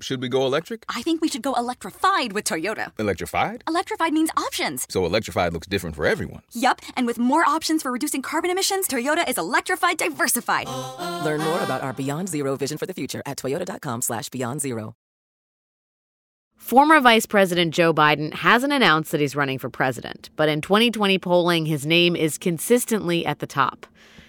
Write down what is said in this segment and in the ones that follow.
Should we go electric? I think we should go electrified with Toyota. Electrified? Electrified means options. So electrified looks different for everyone. Yup, and with more options for reducing carbon emissions, Toyota is electrified diversified. Learn more about our Beyond Zero vision for the future at toyota.com slash beyond zero. Former Vice President Joe Biden hasn't announced that he's running for president, but in 2020 polling, his name is consistently at the top.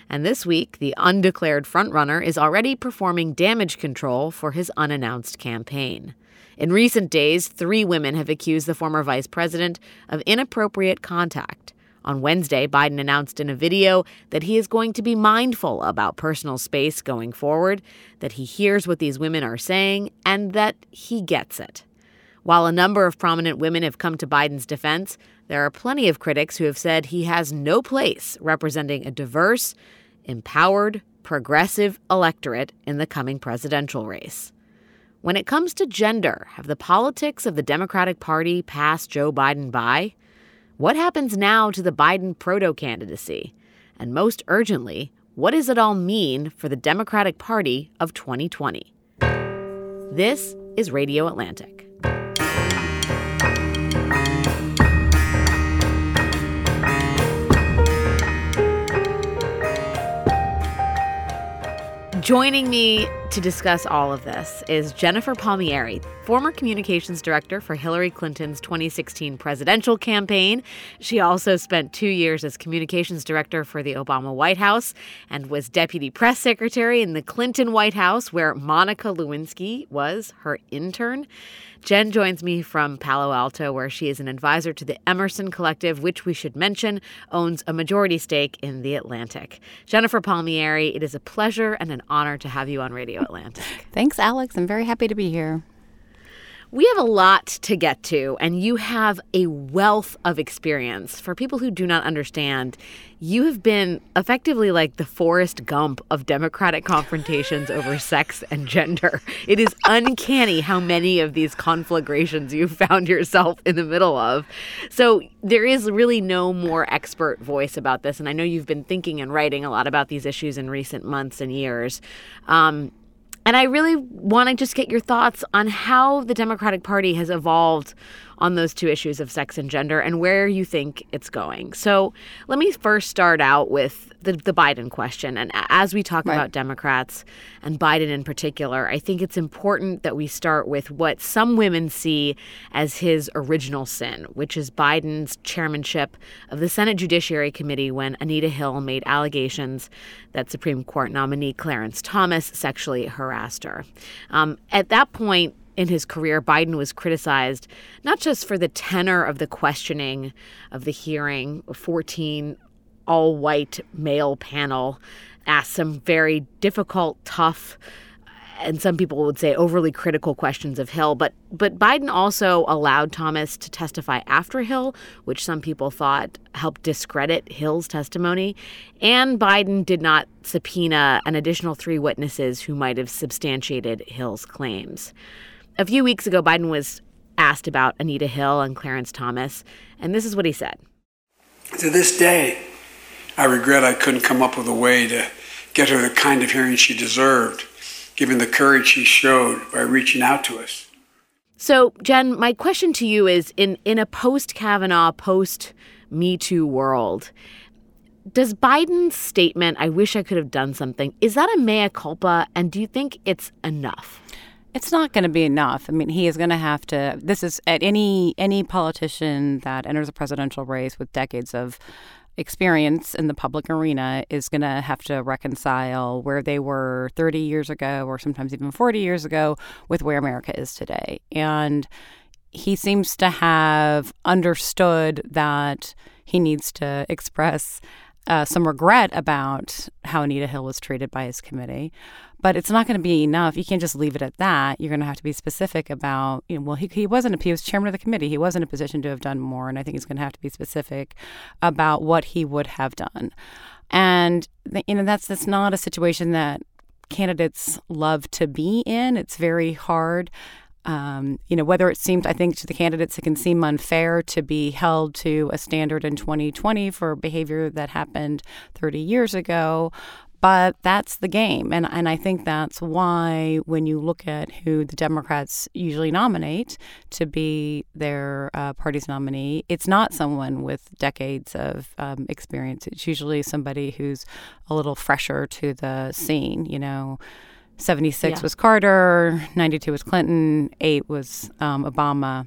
And this week, the undeclared frontrunner is already performing damage control for his unannounced campaign. In recent days, three women have accused the former vice president of inappropriate contact. On Wednesday, Biden announced in a video that he is going to be mindful about personal space going forward, that he hears what these women are saying, and that he gets it. While a number of prominent women have come to Biden's defense, there are plenty of critics who have said he has no place representing a diverse, empowered, progressive electorate in the coming presidential race. When it comes to gender, have the politics of the Democratic Party passed Joe Biden by? What happens now to the Biden proto candidacy? And most urgently, what does it all mean for the Democratic Party of 2020? This is Radio Atlantic. Joining me to discuss all of this is Jennifer Palmieri, former communications director for Hillary Clinton's 2016 presidential campaign. She also spent two years as communications director for the Obama White House and was deputy press secretary in the Clinton White House, where Monica Lewinsky was her intern. Jen joins me from Palo Alto, where she is an advisor to the Emerson Collective, which we should mention owns a majority stake in The Atlantic. Jennifer Palmieri, it is a pleasure and an honor to have you on Radio Atlantic. Thanks, Alex. I'm very happy to be here. We have a lot to get to, and you have a wealth of experience. For people who do not understand, you have been effectively like the Forrest Gump of Democratic confrontations over sex and gender. It is uncanny how many of these conflagrations you found yourself in the middle of. So there is really no more expert voice about this, and I know you've been thinking and writing a lot about these issues in recent months and years. Um, and I really want to just get your thoughts on how the Democratic Party has evolved on those two issues of sex and gender and where you think it's going. So let me first start out with the, the Biden question. And as we talk right. about Democrats and Biden in particular, I think it's important that we start with what some women see as his original sin, which is Biden's chairmanship of the Senate Judiciary Committee when Anita Hill made allegations that Supreme Court nominee Clarence Thomas sexually harassed her. Um, at that point, in his career, Biden was criticized not just for the tenor of the questioning of the hearing, 14 all white male panel asked some very difficult, tough, and some people would say overly critical questions of Hill. But but Biden also allowed Thomas to testify after Hill, which some people thought helped discredit Hill's testimony. And Biden did not subpoena an additional three witnesses who might have substantiated Hill's claims. A few weeks ago, Biden was asked about Anita Hill and Clarence Thomas, and this is what he said. To this day, I regret I couldn't come up with a way to get her the kind of hearing she deserved, given the courage she showed by reaching out to us. So, Jen, my question to you is in, in a post Kavanaugh, post Me Too world, does Biden's statement, I wish I could have done something, is that a mea culpa? And do you think it's enough? It's not going to be enough. I mean, he is going to have to. This is at any any politician that enters a presidential race with decades of experience in the public arena is going to have to reconcile where they were 30 years ago or sometimes even 40 years ago with where America is today. And he seems to have understood that he needs to express uh, some regret about how Anita Hill was treated by his committee. But it's not going to be enough. You can't just leave it at that. You're going to have to be specific about, you know, well, he, he wasn't, a, he was chairman of the committee. He was in a position to have done more. And I think he's going to have to be specific about what he would have done. And, you know, that's, that's not a situation that candidates love to be in. It's very hard. Um, you know, whether it seems, I think to the candidates, it can seem unfair to be held to a standard in 2020 for behavior that happened 30 years ago. But that's the game. And, and I think that's why when you look at who the Democrats usually nominate to be their uh, party's nominee, it's not someone with decades of um, experience. It's usually somebody who's a little fresher to the scene, you know. 76 Yeah. was Carter, 92 was Clinton, 8 was um, Obama.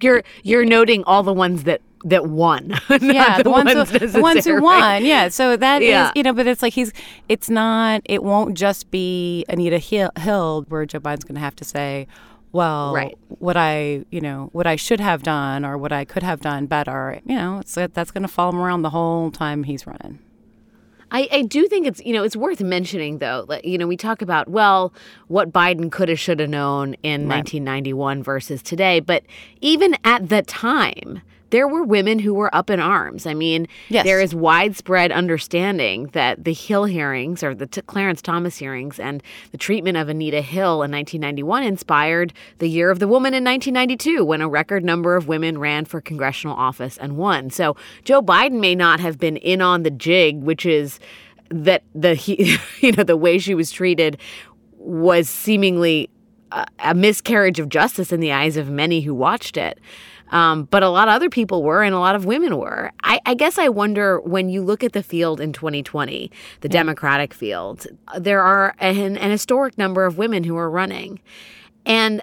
You're you're noting all the ones that that won. yeah, the, ones, who, the ones who won. Yeah, so that is Yeah. you know, but it's like he's. It's not. It won't just be Anita Hill, Hill where Joe Biden's going to have to say, well, Right. what I you know what I should have done or what I could have done better. You know, it's that's going to follow him around the whole time he's running. I, I do think it's you know it's worth mentioning though like, you know we talk about well what Biden could have should have known in 1991 versus today but even at the time there were women who were up in arms. I mean, Yes. there is widespread understanding that the Hill hearings or the t- Clarence Thomas hearings and the treatment of Anita Hill in 1991 inspired the Year of the Woman in 1992 when a record number of women ran for congressional office and won. So Joe Biden may not have been in on the jig, which is that the he, you know the way she was treated was seemingly a, a miscarriage of justice in the eyes of many who watched it. Um, but a lot of other people were, and a lot of women were. I, I guess I wonder when you look at the field in 2020, the Democratic field, there are an, an historic number of women who are running. And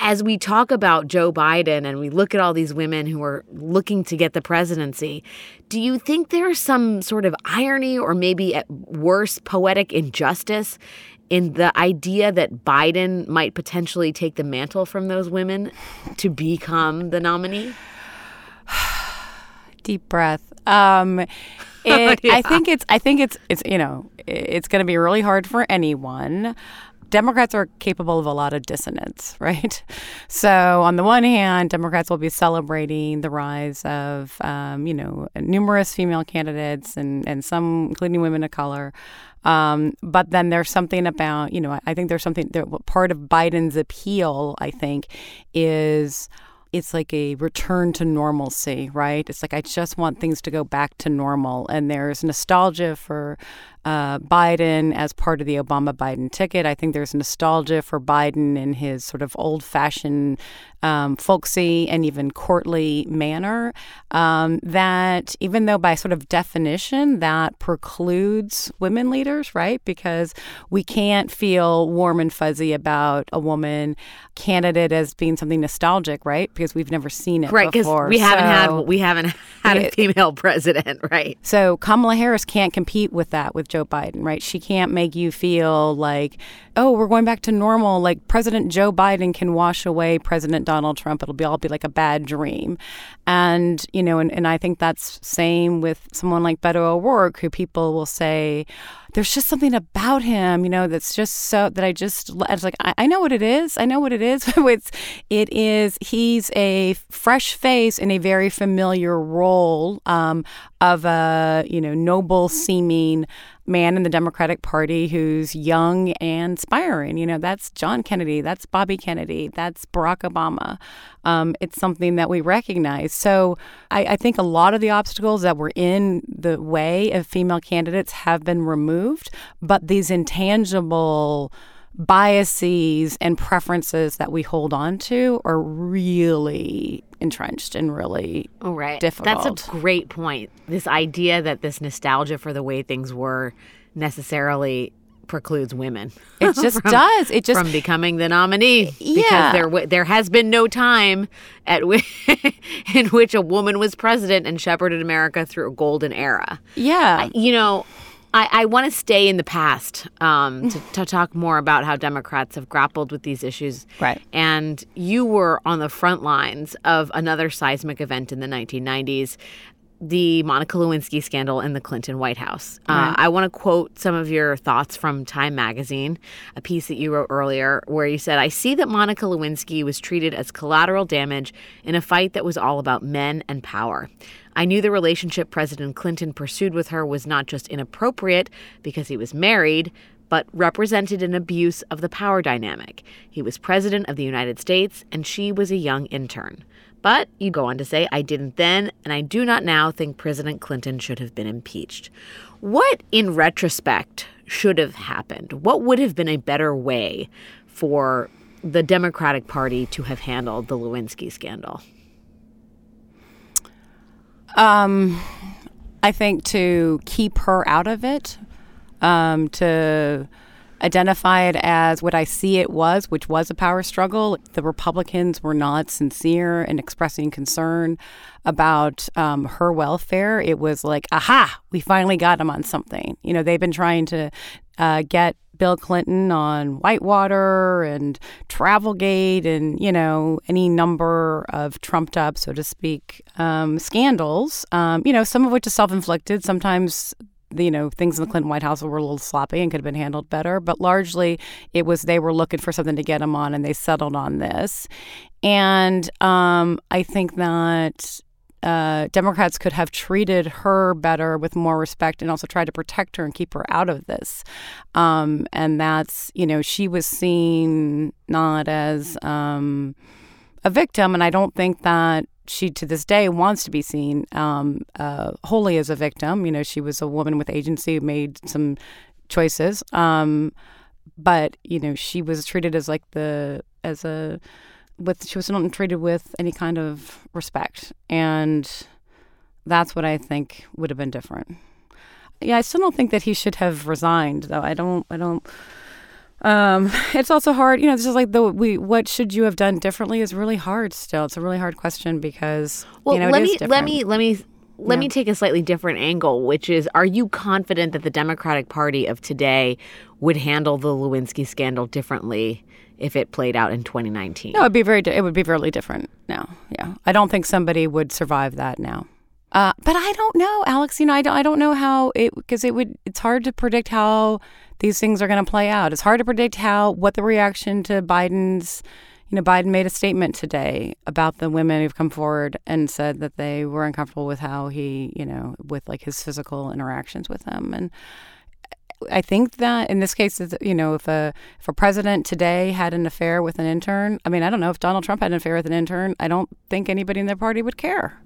as we talk about Joe Biden and we look at all these women who are looking to get the presidency, do you think there's some sort of irony or maybe at worse poetic injustice in the idea that Biden might potentially take the mantle from those women to become the nominee? deep breath. Um, it, I think it's. I think it's. It's. You know, it's going to be really hard for anyone. Democrats are capable of a lot of dissonance, right? So, on the one hand, Democrats will be celebrating the rise of, um, you know, numerous female candidates and, and some, including women of color. Um, but then there's something about, you know, I, I think there's something, there, part of Biden's appeal, I think, is it's like a return to normalcy, right? It's like I just want things to go back to normal. And there's nostalgia for uh, Biden as part of the Obama Biden ticket. I think there's nostalgia for Biden in his sort of old fashioned, um, folksy, and even courtly manner. Um, that even though by sort of definition that precludes women leaders, right? Because we can't feel warm and fuzzy about a woman candidate as being something nostalgic, right? Because we've never seen it Right, because before. we haven't had So- we haven't had a Yeah. female president, right? so Kamala Harris can't compete with that with Joe Biden, right? She can't make you feel like, oh, we're going back to normal. Like President Joe Biden can wash away President Donald Trump. It'll be all be like a bad dream. And, you know, and, and I think that's same with someone like Beto O'Rourke, who people will say, there's just something about him, you know, that's just so that I just it's like I, I know what it is. I know what it is. it's it is he's a fresh face in a very familiar role um, of a you know noble seeming man in the Democratic Party who's young and inspiring. You know, that's John Kennedy, that's Bobby Kennedy, that's Barack Obama. Um, it's something that we recognize. So I, I think a lot of the obstacles that were in the way of female candidates have been removed, but these intangible biases and preferences that we hold on to are really entrenched and really Oh, right. difficult. That's a great point. This idea that this nostalgia for the way things were necessarily precludes women. It just from- does. It just from becoming the nominee Yeah. because there w- there has been no time at w- in which a woman was president and shepherded America through a golden era. yeah. You know, I, I want to stay in the past um, to, to talk more about how Democrats have grappled with these issues. Right. And you were on the front lines of another seismic event in the 1990s the Monica Lewinsky scandal in the Clinton White House. Uh, I want to quote some of your thoughts from Time Magazine, a piece that you wrote earlier, where you said, I see that Monica Lewinsky was treated as collateral damage in a fight that was all about men and power. I knew the relationship President Clinton pursued with her was not just inappropriate because he was married, but represented an abuse of the power dynamic. He was president of the United States, and she was a young intern. But you go on to say, I didn't then, and I do not now think President Clinton should have been impeached. What, in retrospect, should have happened? What would have been a better way for the Democratic Party to have handled the Lewinsky scandal? Um, I think to keep her out of it, um, to identify it as what I see it was, which was a power struggle. The Republicans were not sincere in expressing concern about um, her welfare. It was like, aha, we finally got them on something. You know, they've been trying to uh, get Bill Clinton on Whitewater and Travelgate and, you know, any number of trumped up, so to speak, um, scandals, um, you know, some of which is self inflicted. Sometimes you know things in the Clinton White House were a little sloppy and could have been handled better, but largely it was they were looking for something to get them on, and they settled on this. And um, I think that uh, Democrats could have treated her better with more respect and also tried to protect her and keep her out of this. Um, and that's, you know, she was seen not as um, a victim. And I don't think that she, to this day, wants to be seen um, uh, wholly as a victim. You know, she was a woman with agency who made some choices. Um, but, you know, she was treated as like the, as a, with she was not treated with any kind of respect, and that's what I think would have been different. Yeah, I still don't think that he should have resigned, though. I don't. I don't. Um, it's also hard, you know. This is like the we. What should you have done differently is really hard. Still, it's a really hard question because well, you know, let it me is different. let me let me let Yeah. me take a slightly different angle, which is: Are you confident that the Democratic Party of today would handle the Lewinsky scandal differently if it played out in 2019? No, it'd be very. It would be very different now. Yeah, I don't think somebody would survive that now. Uh, but I don't know, Alex. You know, I don't. I don't know how it because it would. It's hard to predict how these things are going to play out. It's hard to predict how what the reaction to Biden's. You know, Biden made a statement today about the women who've come forward and said that they were uncomfortable with how he, you know, with like his physical interactions with them. And I think that in this case, you know, if a if a president today had an affair with an intern, I mean, I don't know if Donald Trump had an affair with an intern. I don't think anybody in their party would care.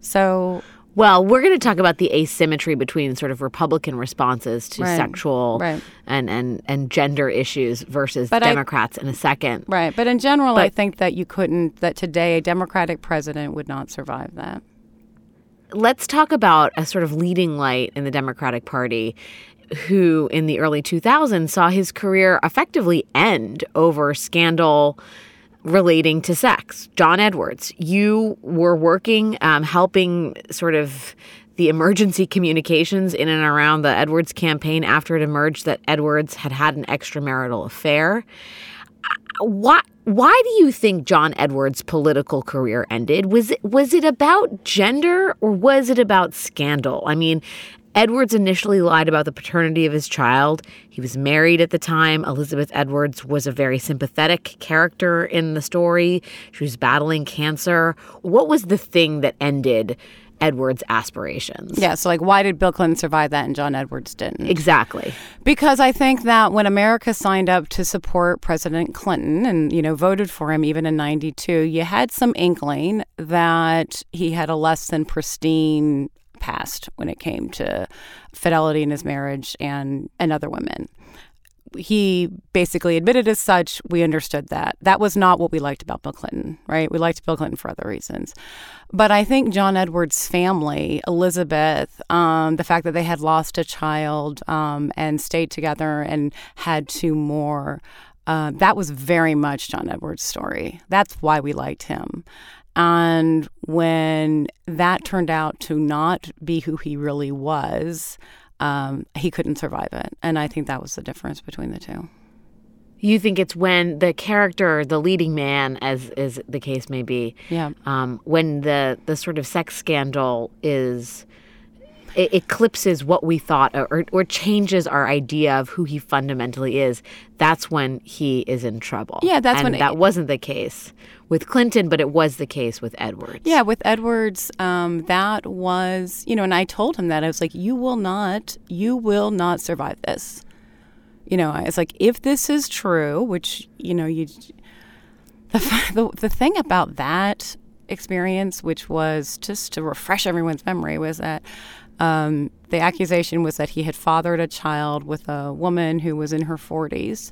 So Well, we're going to talk about the asymmetry between sort of Republican responses to Right. sexual Right. and, and, and gender issues versus But I- Democrats in a second. right, but in general, I think that you couldn't. That today a Democratic president would not survive that. Let's talk about a sort of leading light in the Democratic Party who in the early 2000s saw his career effectively end over scandal relating to sex. John Edwards, you were working, um, helping sort of the emergency communications in and around the Edwards campaign after it emerged that Edwards had had an extramarital affair. Why, why do you think John Edwards' political career ended? Was it was it about gender or was it about scandal? I mean, Edwards initially lied about the paternity of his child. He was married at the time. Elizabeth Edwards was a very sympathetic character in the story. She was battling cancer. What was the thing that ended Edwards' aspirations? Yeah. So, like, why did Bill Clinton survive that and John Edwards didn't? Exactly. Because I think that when America signed up to support President Clinton and, you know, voted for him even in 92, you had some inkling that he had a less than pristine past when it came to fidelity in his marriage and, and other women. He basically admitted as such. We understood that. That was not what we liked about Bill Clinton, right? We liked Bill Clinton for other reasons. But I think John Edwards' family, Elizabeth, um, the fact that they had lost a child um, and stayed together and had two more, uh, that was very much John Edwards' story. That's why we liked him. And when that turned out to not be who he really was, um, he couldn't survive it. And I think that was the difference between the two. You think it's when the character, the leading man, as as the case may be, Yeah. um, when the the sort of sex scandal is it eclipses what we thought or, or changes our idea of who he fundamentally is. That's when he is in trouble. Yeah, that's and when- that wasn't the case with Clinton, but it was the case with Edwards. Yeah, with Edwards, um, that was, you know, and I told him that. I was like, you will not, you will not survive this. You know, it's like, if this is true, which, you know, you, the, the, the thing about that experience, which was just to refresh everyone's memory, was that Um, the accusation was that he had fathered a child with a woman who was in her 40s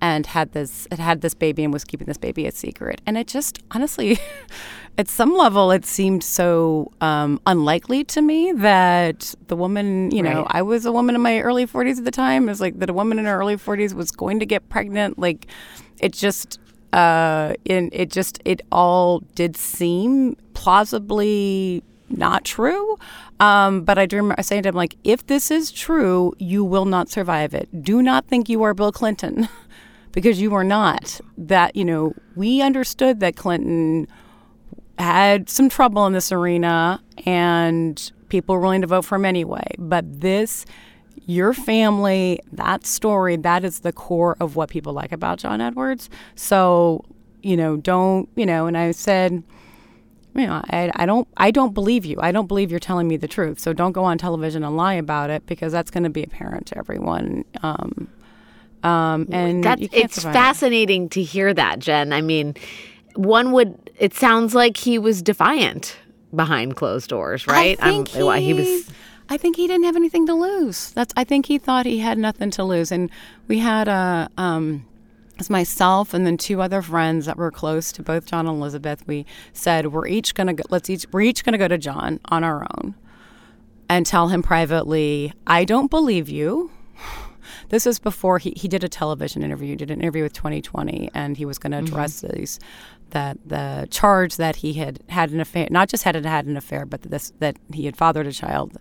and had this had had this baby and was keeping this baby a secret. And it just honestly, at some level, it seemed so um, unlikely to me that the woman, you know, Right. I was a woman in my early 40s at the time. It was like that a woman in her early 40s was going to get pregnant. Like, it just. Uh, and it just it all did seem plausibly not true. Um, but I do remember saying to him, like, if this is true, you will not survive it. Do not think you are Bill Clinton because you are not. That, you know, we understood that Clinton had some trouble in this arena and people were willing to vote for him anyway. But this, your family, that story, that is the core of what people like about John Edwards. So, you know, don't, you know, and I said, you know, I, I don't I don't believe you. I don't believe you're telling me the truth. So don't go on television and lie about it because that's going to be apparent to everyone. Um, um, and That's it's survive it. fascinating to hear that, Jen. I mean, one would. It sounds like he was defiant behind closed doors, right? I think well, he was. I think he didn't have anything to lose. That's. I think he thought he had nothing to lose, and we had a. Um, it's myself and then two other friends that were close to both John and Elizabeth. We said we're each gonna go, let's each we're each gonna go to John on our own, and tell him privately, I don't believe you. This is before he, he did a television interview. He did an interview with 2020, and he was going to mm-hmm. address these that the charge that he had had an affair, not just had had an affair, but this that he had fathered a child.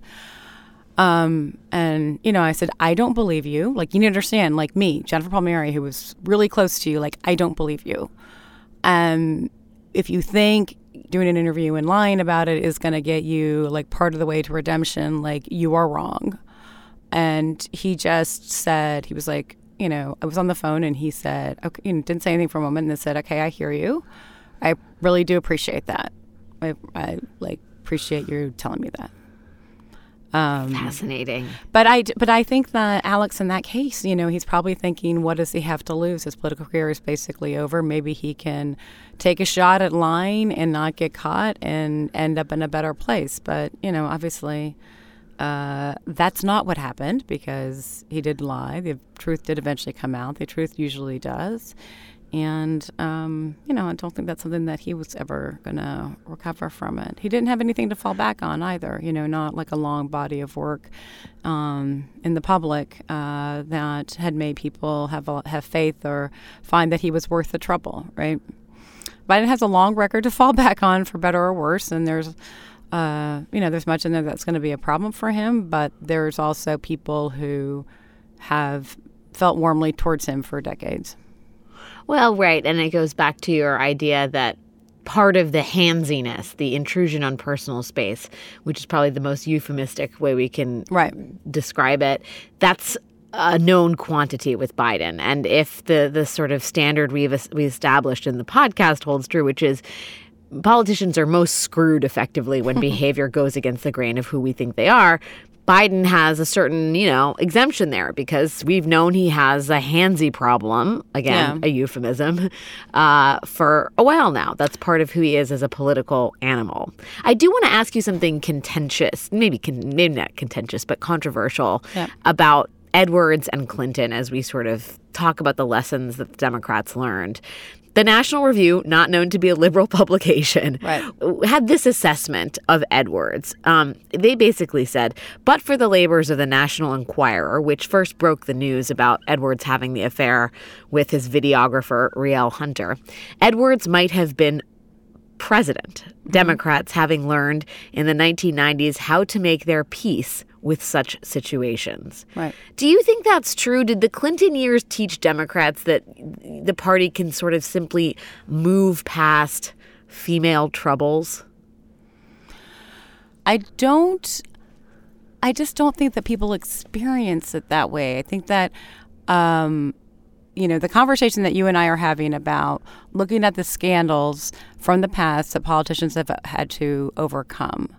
Um, and you know, I said, I don't believe you. Like you need to understand, like me, Jennifer Palmieri, who was really close to you, like I don't believe you. And if you think doing an interview and lying about it is going to get you like part of the way to redemption, like you are wrong. And he just said, he was like, you know, I was on the phone and he said, okay, you know, didn't say anything for a moment and then said, okay, I hear you. I really do appreciate that. I, I like appreciate you telling me that. Um, Fascinating. but I, but I think that Alex, in that case, you know, he's probably thinking, what does he have to lose? His political career is basically over. Maybe he can take a shot at lying and not get caught and end up in a better place. But you know, obviously, uh, that's not what happened because he did lie. The truth did eventually come out. The truth usually does. And, um, you know, I don't think that's something that he was ever going to recover from it. He didn't have anything to fall back on either, you know, not like a long body of work um, in the public uh, that had made people have, have faith or find that he was worth the trouble, right? Biden has a long record to fall back on for better or worse, and there's, uh, you know, there's much in there that's going to be a problem for him, but there's also people who have felt warmly towards him for decades. Well, right. And it goes back to your idea that part of the handsiness, the intrusion on personal space, which is probably the most euphemistic way we can Right. describe it, that's a known quantity with Biden. And if the the sort of standard we've we established in the podcast holds true, which is politicians are most screwed effectively when behavior goes against the grain of who we think they are. Biden has a certain, you know, exemption there because we've known he has a handsy problem, again, Yeah. a euphemism, uh, for a while now. That's part of who he is as a political animal. I do want to ask you something contentious, maybe, con- maybe not contentious, but controversial Yeah. about Edwards and Clinton as we sort of talk about the lessons that the Democrats learned. The National Review, not known to be a liberal publication, Right. had this assessment of Edwards. Um, they basically said, but for the labors of the National Enquirer, which first broke the news about Edwards having the affair with his videographer, Rielle Hunter, Edwards might have been president. Democrats having learned in the 1990s how to make their peace with such situations. Right. Do you think that's true? Did the Clinton years teach Democrats that the party can sort of simply move past female troubles? I don't. I just don't think that people experience it that way. I think that, um, you know, the conversation that you and I are having about looking at the scandals from the past that politicians have had to overcome.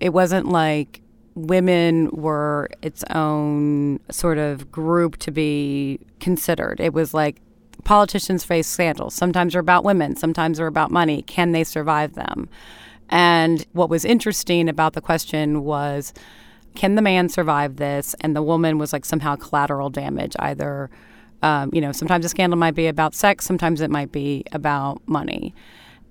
It wasn't like women were its own sort of group to be considered. It was like politicians face scandals. Sometimes they're about women, sometimes they're about money. Can they survive them? And what was interesting about the question was can the man survive this? And the woman was like somehow collateral damage, either, um, you know, sometimes a scandal might be about sex, sometimes it might be about money.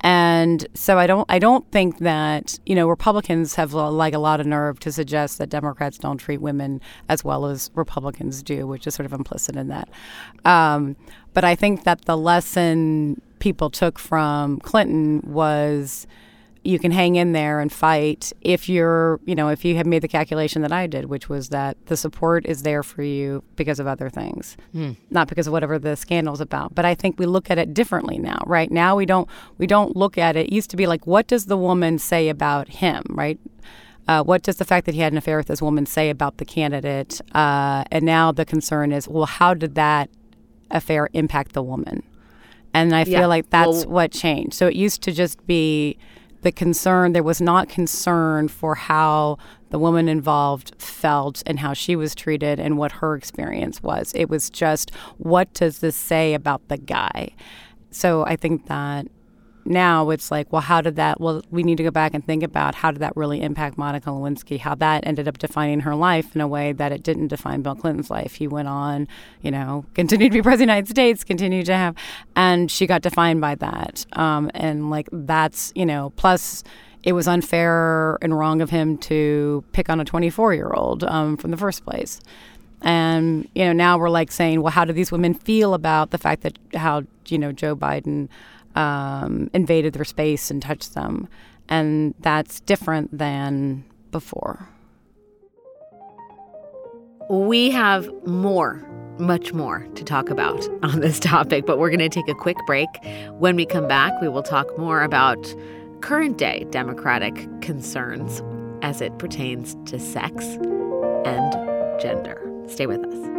And so I don't I don't think that you know Republicans have like a lot of nerve to suggest that Democrats don't treat women as well as Republicans do, which is sort of implicit in that. Um, but I think that the lesson people took from Clinton was you can hang in there and fight if you're, you know, if you have made the calculation that I did, which was that the support is there for you because of other things, mm. not because of whatever the scandal's about. But I think we look at it differently now. Right now, we don't we don't look at it. It used to be like, what does the woman say about him? Right. Uh, what does the fact that he had an affair with this woman say about the candidate? Uh, and now the concern is, well, how did that affair impact the woman? And I feel yeah. like that's well, what changed. So it used to just be the concern, there was not concern for how the woman involved felt and how she was treated and what her experience was. It was just, what does this say about the guy? So I think that now it's like, well, how did that? Well, we need to go back and think about how did that really impact Monica Lewinsky? How that ended up defining her life in a way that it didn't define Bill Clinton's life. He went on, you know, continued to be president of the United States, continued to have, and she got defined by that. Um, and like that's, you know, plus it was unfair and wrong of him to pick on a 24 year old um, from the first place. And you know now we're like saying, well, how do these women feel about the fact that how you know Joe Biden um, invaded their space and touched them. And that's different than before. We have more, much more to talk about on this topic, but we're going to take a quick break. When we come back, we will talk more about current day Democratic concerns as it pertains to sex and gender. Stay with us.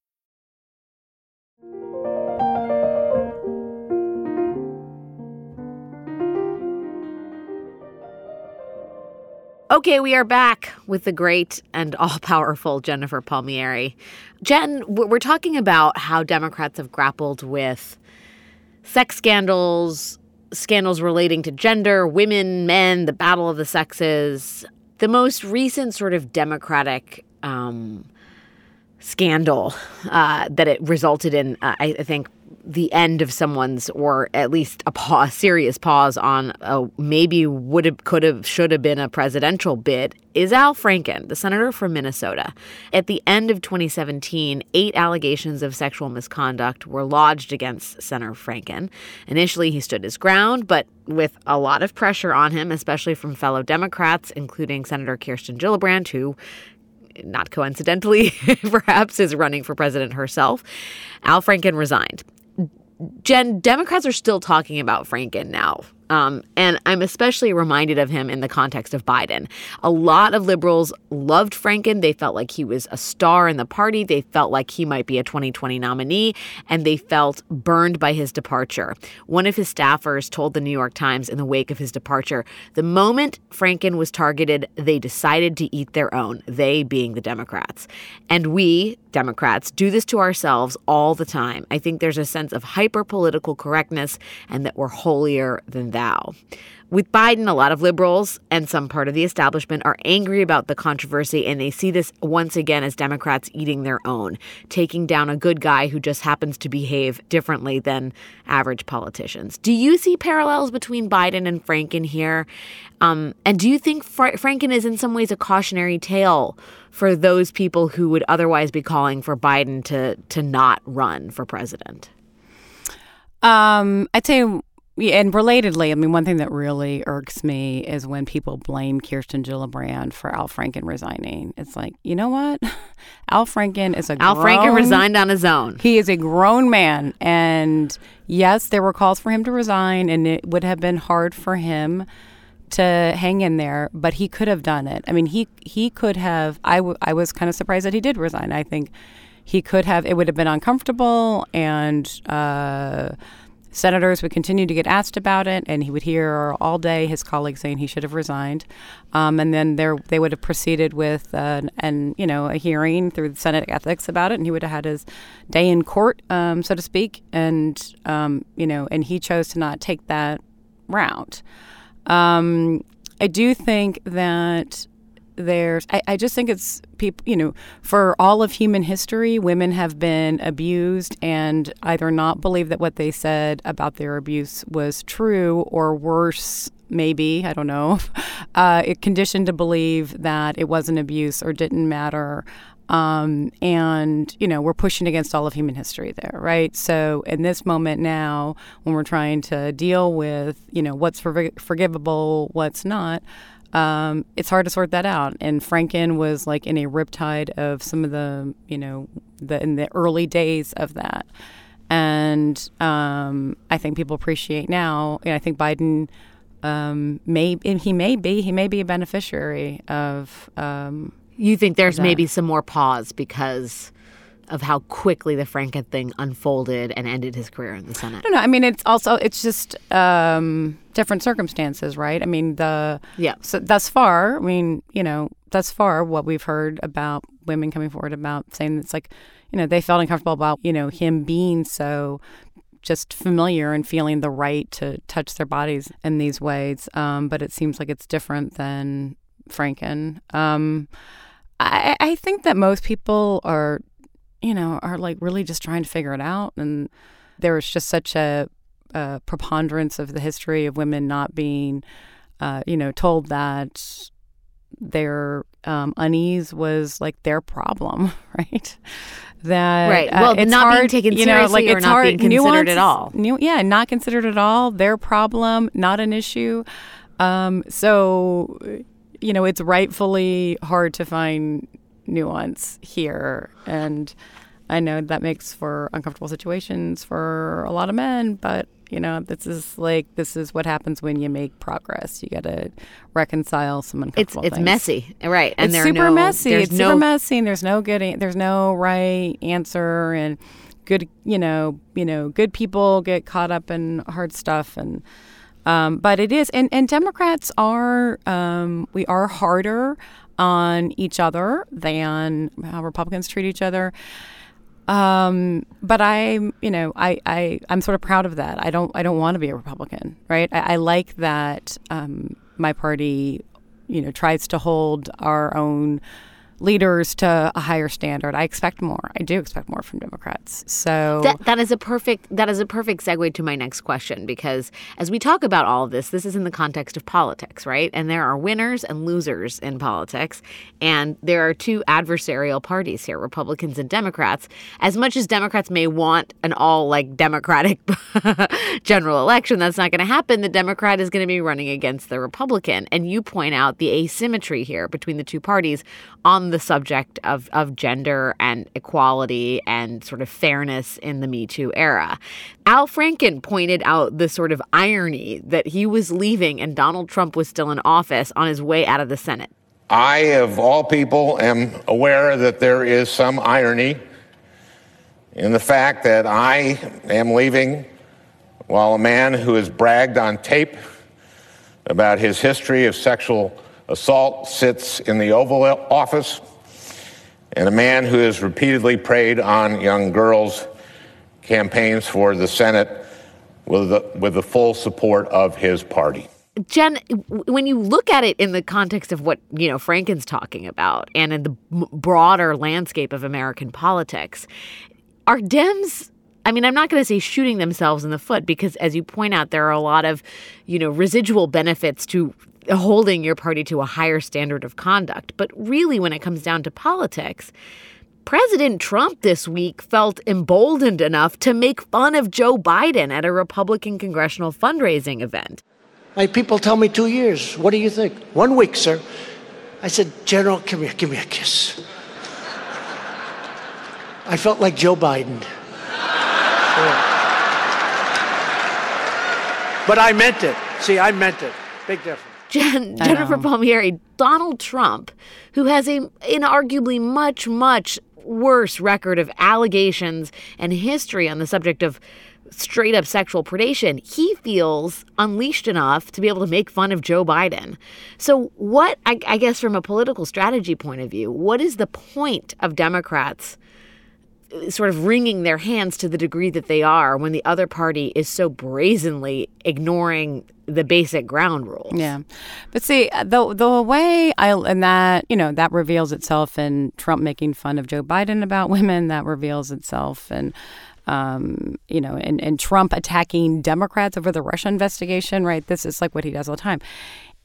Okay, we are back with the great and all powerful Jennifer Palmieri. Jen, we're talking about how Democrats have grappled with sex scandals, scandals relating to gender, women, men, the battle of the sexes. The most recent sort of Democratic um, scandal uh, that it resulted in, uh, I, I think, the end of someone's, or at least a pause, serious pause on a maybe would have, could have, should have been a presidential bid is Al Franken, the senator from Minnesota. At the end of 2017, eight allegations of sexual misconduct were lodged against Senator Franken. Initially, he stood his ground, but with a lot of pressure on him, especially from fellow Democrats, including Senator Kirsten Gillibrand, who not coincidentally, perhaps is running for president herself. Al Franken resigned. Jen, Democrats are still talking about Franken now. Um, and I'm especially reminded of him in the context of Biden. A lot of liberals loved Franken. They felt like he was a star in the party. They felt like he might be a 2020 nominee, and they felt burned by his departure. One of his staffers told the New York Times in the wake of his departure the moment Franken was targeted, they decided to eat their own, they being the Democrats. And we, Democrats, do this to ourselves all the time. I think there's a sense of hyper political correctness and that we're holier than thou. With Biden, a lot of liberals and some part of the establishment are angry about the controversy, and they see this once again as Democrats eating their own, taking down a good guy who just happens to behave differently than average politicians. Do you see parallels between Biden and Franken here? Um, and do you think Fra- Franken is in some ways a cautionary tale for those people who would otherwise be calling for Biden to to not run for president? Um, I'd say and relatedly, I mean, one thing that really irks me is when people blame Kirsten Gillibrand for Al Franken resigning. It's like, you know what? Al Franken is a Al grown, Franken resigned on his own. He is a grown man, and yes, there were calls for him to resign, and it would have been hard for him to hang in there, but he could have done it. I mean, he he could have. I, w- I was kind of surprised that he did resign. I think he could have. It would have been uncomfortable, and uh, senators would continue to get asked about it, and he would hear all day his colleagues saying he should have resigned. Um, and then there they would have proceeded with an, an you know a hearing through the Senate ethics about it, and he would have had his day in court, um, so to speak. And um, you know, and he chose to not take that route. Um, I do think that there's, I, I just think it's people, you know, for all of human history, women have been abused and either not believe that what they said about their abuse was true or worse, maybe, I don't know, uh, it conditioned to believe that it wasn't abuse or didn't matter. Um, and you know we're pushing against all of human history there, right? So in this moment now, when we're trying to deal with you know what's forg- forgivable, what's not, um, it's hard to sort that out. And Franken was like in a riptide of some of the you know the in the early days of that, and um, I think people appreciate now. And I think Biden. Um, may he may be he may be a beneficiary of um, You think there's maybe some more pause because of how quickly the Franken thing unfolded and ended his career in the Senate? I don't know. I mean, it's also it's just um, different circumstances, right? I mean, the Yeah. So thus far, I mean, you know, thus far, what we've heard about women coming forward about saying it's like, you know, they felt uncomfortable about you know him being so just familiar and feeling the right to touch their bodies in these ways. Um, but it seems like it's different than Franken. Um, I, I think that most people are, you know, are like really just trying to figure it out. And there was just such a, a preponderance of the history of women not being, uh, you know, told that their um, unease was like their problem, right? That Right. uh, Well, it's not hard, being taken you know, seriously like or it's not hard, being considered at all. nu- yeah, not considered at all. Their problem, not an issue. Um, so, you know, it's rightfully hard to find nuance here. And I know that makes for uncomfortable situations for a lot of men, but, you know, this is like, this is what happens when you make progress. You got to reconcile some It's uncomfortable it's things. messy, right? And it's super no, messy. It's no super messy, and there's no good. There's no right answer, and good. You know, you know, good people get caught up in hard stuff, and um, but it is, and and Democrats are um, we are harder on each other than how Republicans treat each other. Um, but I'm, you know, I, I, I'm sort of proud of that. I don't, I don't want to be a Republican, right? I, I like that um, my party, you know, tries to hold our own leaders to a higher standard. I expect more. I do expect more from Democrats. So That, that is a perfect that is a perfect segue to my next question because as we talk about all of this, this is in the context of politics, right? And there are winners and losers in politics, and there are two adversarial parties here, Republicans and Democrats. As much as Democrats may want an all like Democratic general election, that's not going to happen. The Democrat is going to be running against the Republican, and you point out the asymmetry here between the two parties on the subject of, of gender and equality and sort of fairness in the Me Too era. Al Franken pointed out the sort of irony that he was leaving and Donald Trump was still in office on his way out of the Senate. I, of all people, am aware that there is some irony in the fact that I am leaving while a man who has bragged on tape about his history of sexual assault sits in the Oval Office, and a man who has repeatedly preyed on young girls campaigns for the Senate with the, with the full support of his party. Jen, when you look at it in the context of what you know Franken's talking about, and in the broader landscape of American politics, are Dems? I mean, I'm not going to say shooting themselves in the foot because, as you point out, there are a lot of, you know, residual benefits to holding your party to a higher standard of conduct. But really, when it comes down to politics, President Trump this week felt emboldened enough to make fun of Joe Biden at a Republican congressional fundraising event. My people tell me two years. What do you think? One week, sir. I said, General, come here, give me a kiss. I felt like Joe Biden. Yeah. But I meant it. See, I meant it. Big difference. Jen, Jennifer Palmieri, Donald Trump, who has a inarguably much, much worse record of allegations and history on the subject of straight up sexual predation, he feels unleashed enough to be able to make fun of Joe Biden. So, what, I, I, guess, from a political strategy point of view, what is the point of Democrats sort of wringing their hands to the degree that they are when the other party is so brazenly ignoring the basic ground rules. Yeah, but see the the way I and that you know that reveals itself in Trump making fun of Joe Biden about women. That reveals itself in. Um, you know, and, and Trump attacking Democrats over the Russia investigation, right? This is like what he does all the time.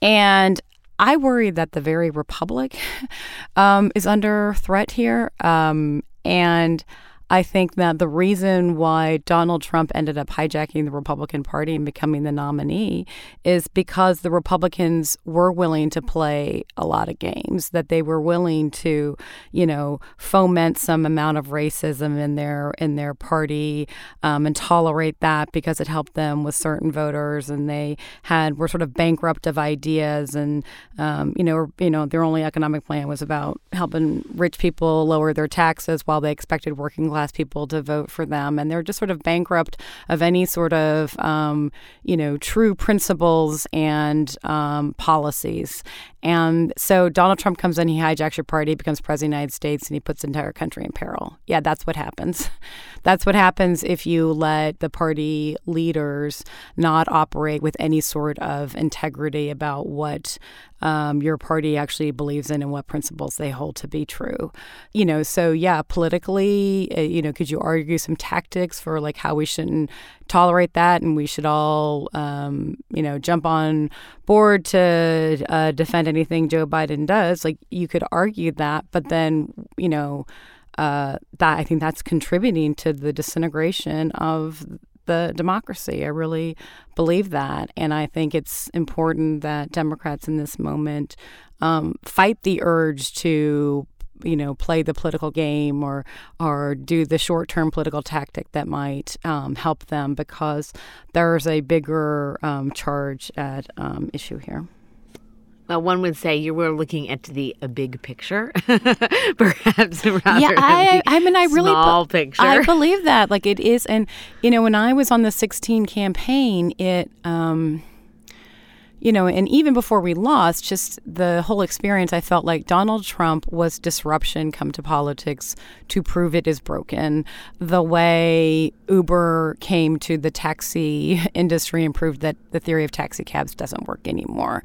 And I worry that the very republic um, is under threat here. Um, and I think that the reason why Donald Trump ended up hijacking the Republican Party and becoming the nominee is because the Republicans were willing to play a lot of games, that they were willing to, you know, foment some amount of racism in their in their party um, and tolerate that because it helped them with certain voters, and they had were sort of bankrupt of ideas, and um, you know, you know, their only economic plan was about helping rich people lower their taxes while they expected working people to vote for them, and they're just sort of bankrupt of any sort of um, you know true principles and um, policies. And so Donald Trump comes in, he hijacks your party, becomes president of the United States, and he puts the entire country in peril. Yeah, that's what happens. That's what happens if you let the party leaders not operate with any sort of integrity about what um, your party actually believes in and what principles they hold to be true. You know, so yeah, politically, uh, you know, could you argue some tactics for like how we shouldn't tolerate that and we should all, um, you know, jump on board to uh, defend anything Joe Biden does? Like, you could argue that, but then, you know, uh, that I think that's contributing to the disintegration of the democracy. I really believe that. And I think it's important that Democrats in this moment um, fight the urge to you know play the political game or or do the short term political tactic that might um, help them because there's a bigger um, charge at um, issue here. Well, one would say you were looking at the a big picture, perhaps rather yeah, I, I mean, I really small picture. I believe that, like it is, and you know, when I was on the 16 campaign, it, um, you know, and even before we lost, just the whole experience, I felt like Donald Trump was disruption come to politics to prove it is broken. The way Uber came to the taxi industry and proved that the theory of taxi cabs doesn't work anymore.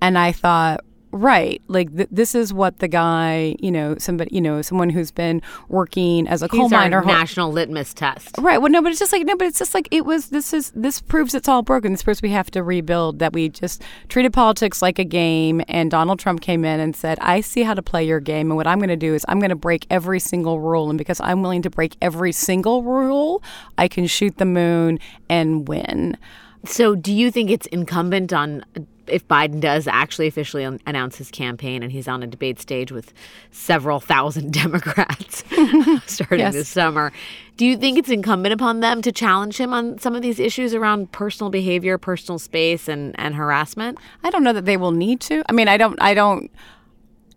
And I thought, right, like th- this is what the guy, you know, somebody, you know, someone who's been working as a He's coal miner. national litmus test. Right. Well, no, but it's just like no, but it's just like it was. This is this proves it's all broken. This proves we have to rebuild. That we just treated politics like a game. And Donald Trump came in and said, "I see how to play your game, and what I'm going to do is I'm going to break every single rule. And because I'm willing to break every single rule, I can shoot the moon and win." So, do you think it's incumbent on if Biden does actually officially announce his campaign and he's on a debate stage with several thousand Democrats starting Yes. this summer, do you think it's incumbent upon them to challenge him on some of these issues around personal behavior, personal space, and, and harassment? I don't know that they will need to. I mean, I don't. I don't.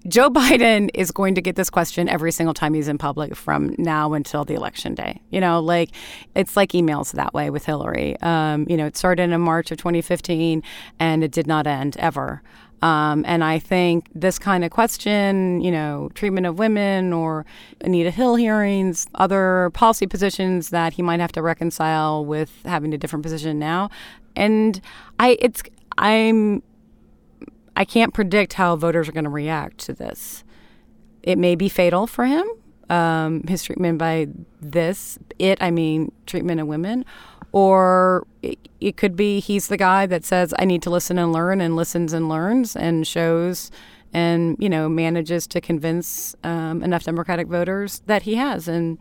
Joe Biden is going to get this question every single time he's in public from now until the election day. You know, like it's like emails that way with Hillary. Um, you know, it started in March of 2015 and it did not end ever. Um, and I think this kind of question, you know, treatment of women or Anita Hill hearings, other policy positions that he might have to reconcile with having a different position now. And I, it's, I'm, I can't predict how voters are going to react to this. It may be fatal for him, um, his treatment by this, it, I mean, treatment of women, or it, it could be he's the guy that says, I need to listen and learn, and listens and learns and shows and you know manages to convince um, enough Democratic voters that he has, and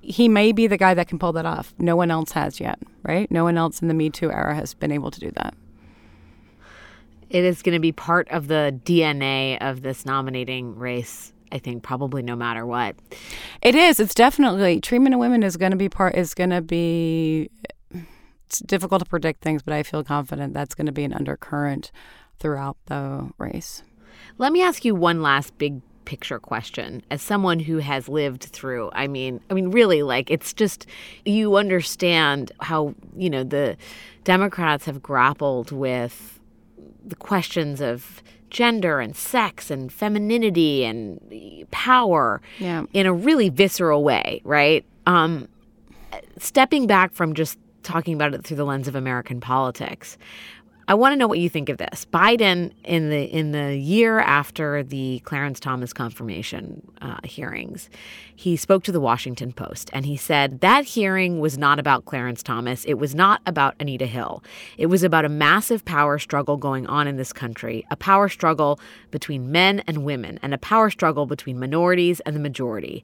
he may be the guy that can pull that off. No one else has yet, right? No one else in the Me Too era has been able to do that. It is going to be part of the DNA of this nominating race. I think probably no matter what. It is. It's definitely treatment of women is going to be part. Is going to be. It's difficult to predict things, but I feel confident that's going to be an undercurrent throughout the race. Let me ask you one last big picture question as someone who has lived through i mean i mean really like it's just you understand how you know the democrats have grappled with the questions of gender and sex and femininity and power yeah. in a really visceral way right um stepping back from just talking about it through the lens of american politics I want to know what you think of this. Biden, in the in the year after the Clarence Thomas confirmation uh, hearings, he spoke to the Washington Post and he said that hearing was not about Clarence Thomas. It was not about Anita Hill. It was about a massive power struggle going on in this country, a power struggle between men and women, and a power struggle between minorities and the majority.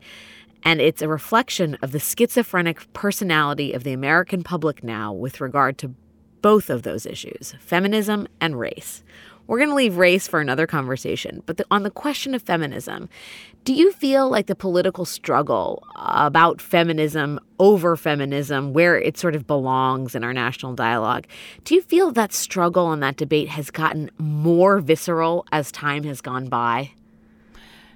And it's a reflection of the schizophrenic personality of the American public now with regard to both of those issues feminism and race. We're going to leave race for another conversation, but the, on the question of feminism, do you feel like the political struggle about feminism over feminism, where it sort of belongs in our national dialogue, do you feel that struggle and that debate has gotten more visceral as time has gone by?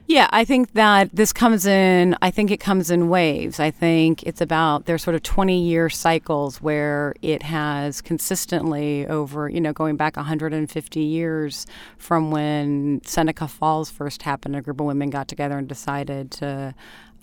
Yeah, I think that this comes in, I think it comes in waves. I think it's about, there's sort of 20 year cycles where it has consistently over, you know, going back 150 years from when Seneca Falls first happened, a group of women got together and decided to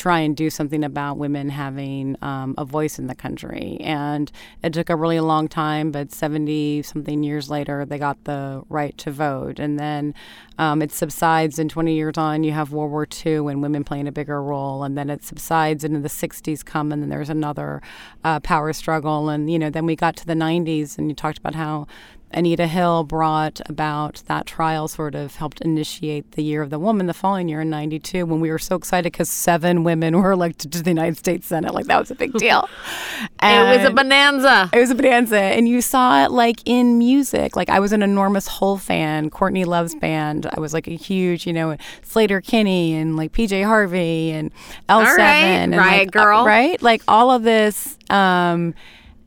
try and do something about women having um, a voice in the country. And it took a really long time, but 70 something years later, they got the right to vote. And then um, it subsides, and 20 years on, you have World War II and women playing a bigger role. And then it subsides, and the 60s come, and then there's another uh, power struggle. And, you know, then we got to the 90s, and you talked about how Anita Hill brought about that trial, sort of helped initiate the Year of the Woman the following year in 92 when we were so excited because seven women were elected to the United States Senate. Like, that was a big deal. it was a bonanza. It was a bonanza. And you saw it like in music. Like, I was an enormous Hole fan, Courtney Love's band. I was like a huge, you know, Sleater-Kinney and like PJ Harvey and L7. All right, and Riot like, Girl. Right? Like, all of this. Um,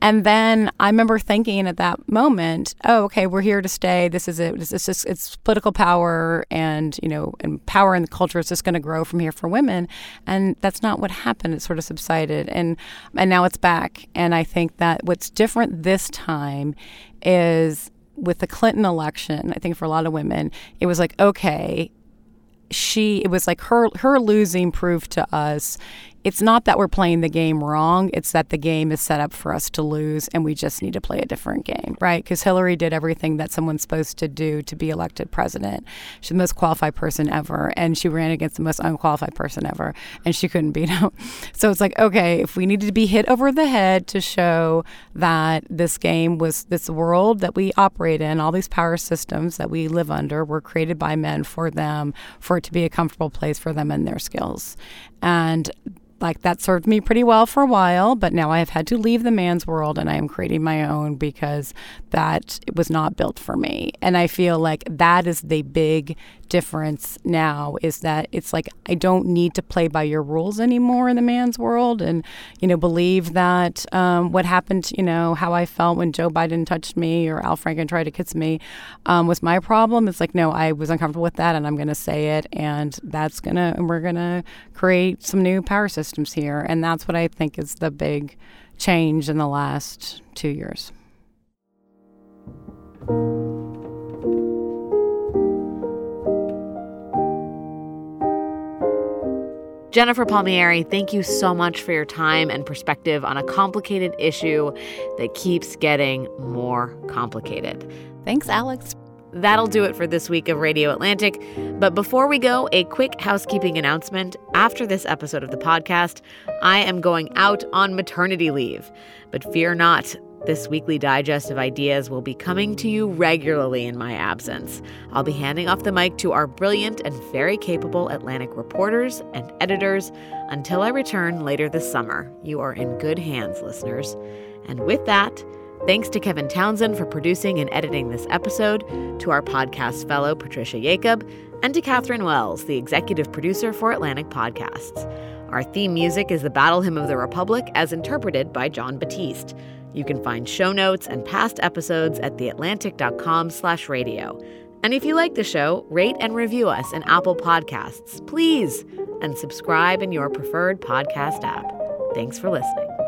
and then I remember thinking at that moment, oh, okay, we're here to stay. This is it. It's, just, it's political power and, you know, and power in the culture is just going to grow from here for women. And that's not what happened. It sort of subsided. And, and now it's back. And I think that what's different this time is with the Clinton election, I think for a lot of women, it was like, okay, she it was like her her losing proved to us it's not that we're playing the game wrong it's that the game is set up for us to lose and we just need to play a different game right? Because hillary did everything that someone's supposed to do to be elected president. She's the most qualified person ever and she ran against the most unqualified person ever and she couldn't beat him. So it's like okay if we needed to be hit over the head to show that this game was this world that we operate in all these power systems that we live under were created by men for them for it to be a comfortable place for them and their skills. And like that served me pretty well for a while, but now I have had to leave the man's world and I am creating my own because that was not built for me. And I feel like that is the big difference now is that it's like I don't need to play by your rules anymore in the man's world and, you know, believe that um, what happened, you know, how I felt when Joe Biden touched me or Al Franken tried to kiss me um, was my problem. It's like, no, I was uncomfortable with that and I'm going to say it and that's to, and we're going to create some new power systems here. And that's what I think is the big change in the last two years. Jennifer Palmieri, thank you so much for your time and perspective on a complicated issue that keeps getting more complicated. Thanks, Alex. That'll do it for this week of Radio Atlantic. But before we go, a quick housekeeping announcement. After this episode of the podcast, I am going out on maternity leave. But fear not, This weekly digest of ideas will be coming to you regularly in my absence. I'll be handing off the mic to our brilliant and very capable Atlantic reporters and editors until I return later this summer. You are in good hands, listeners. And with that, Thanks to Kevin Townsend for producing and editing this episode, to our podcast fellow Patricia Jacob, and to Katherine Wells, the executive producer for Atlantic Podcasts. Our theme music is the Battle Hymn of the Republic as interpreted by Jon Batiste. You can find show notes and past episodes at theatlantic.com slash radio. And if you like the show, rate and review us in Apple Podcasts, please, and subscribe in your preferred podcast app. Thanks for listening.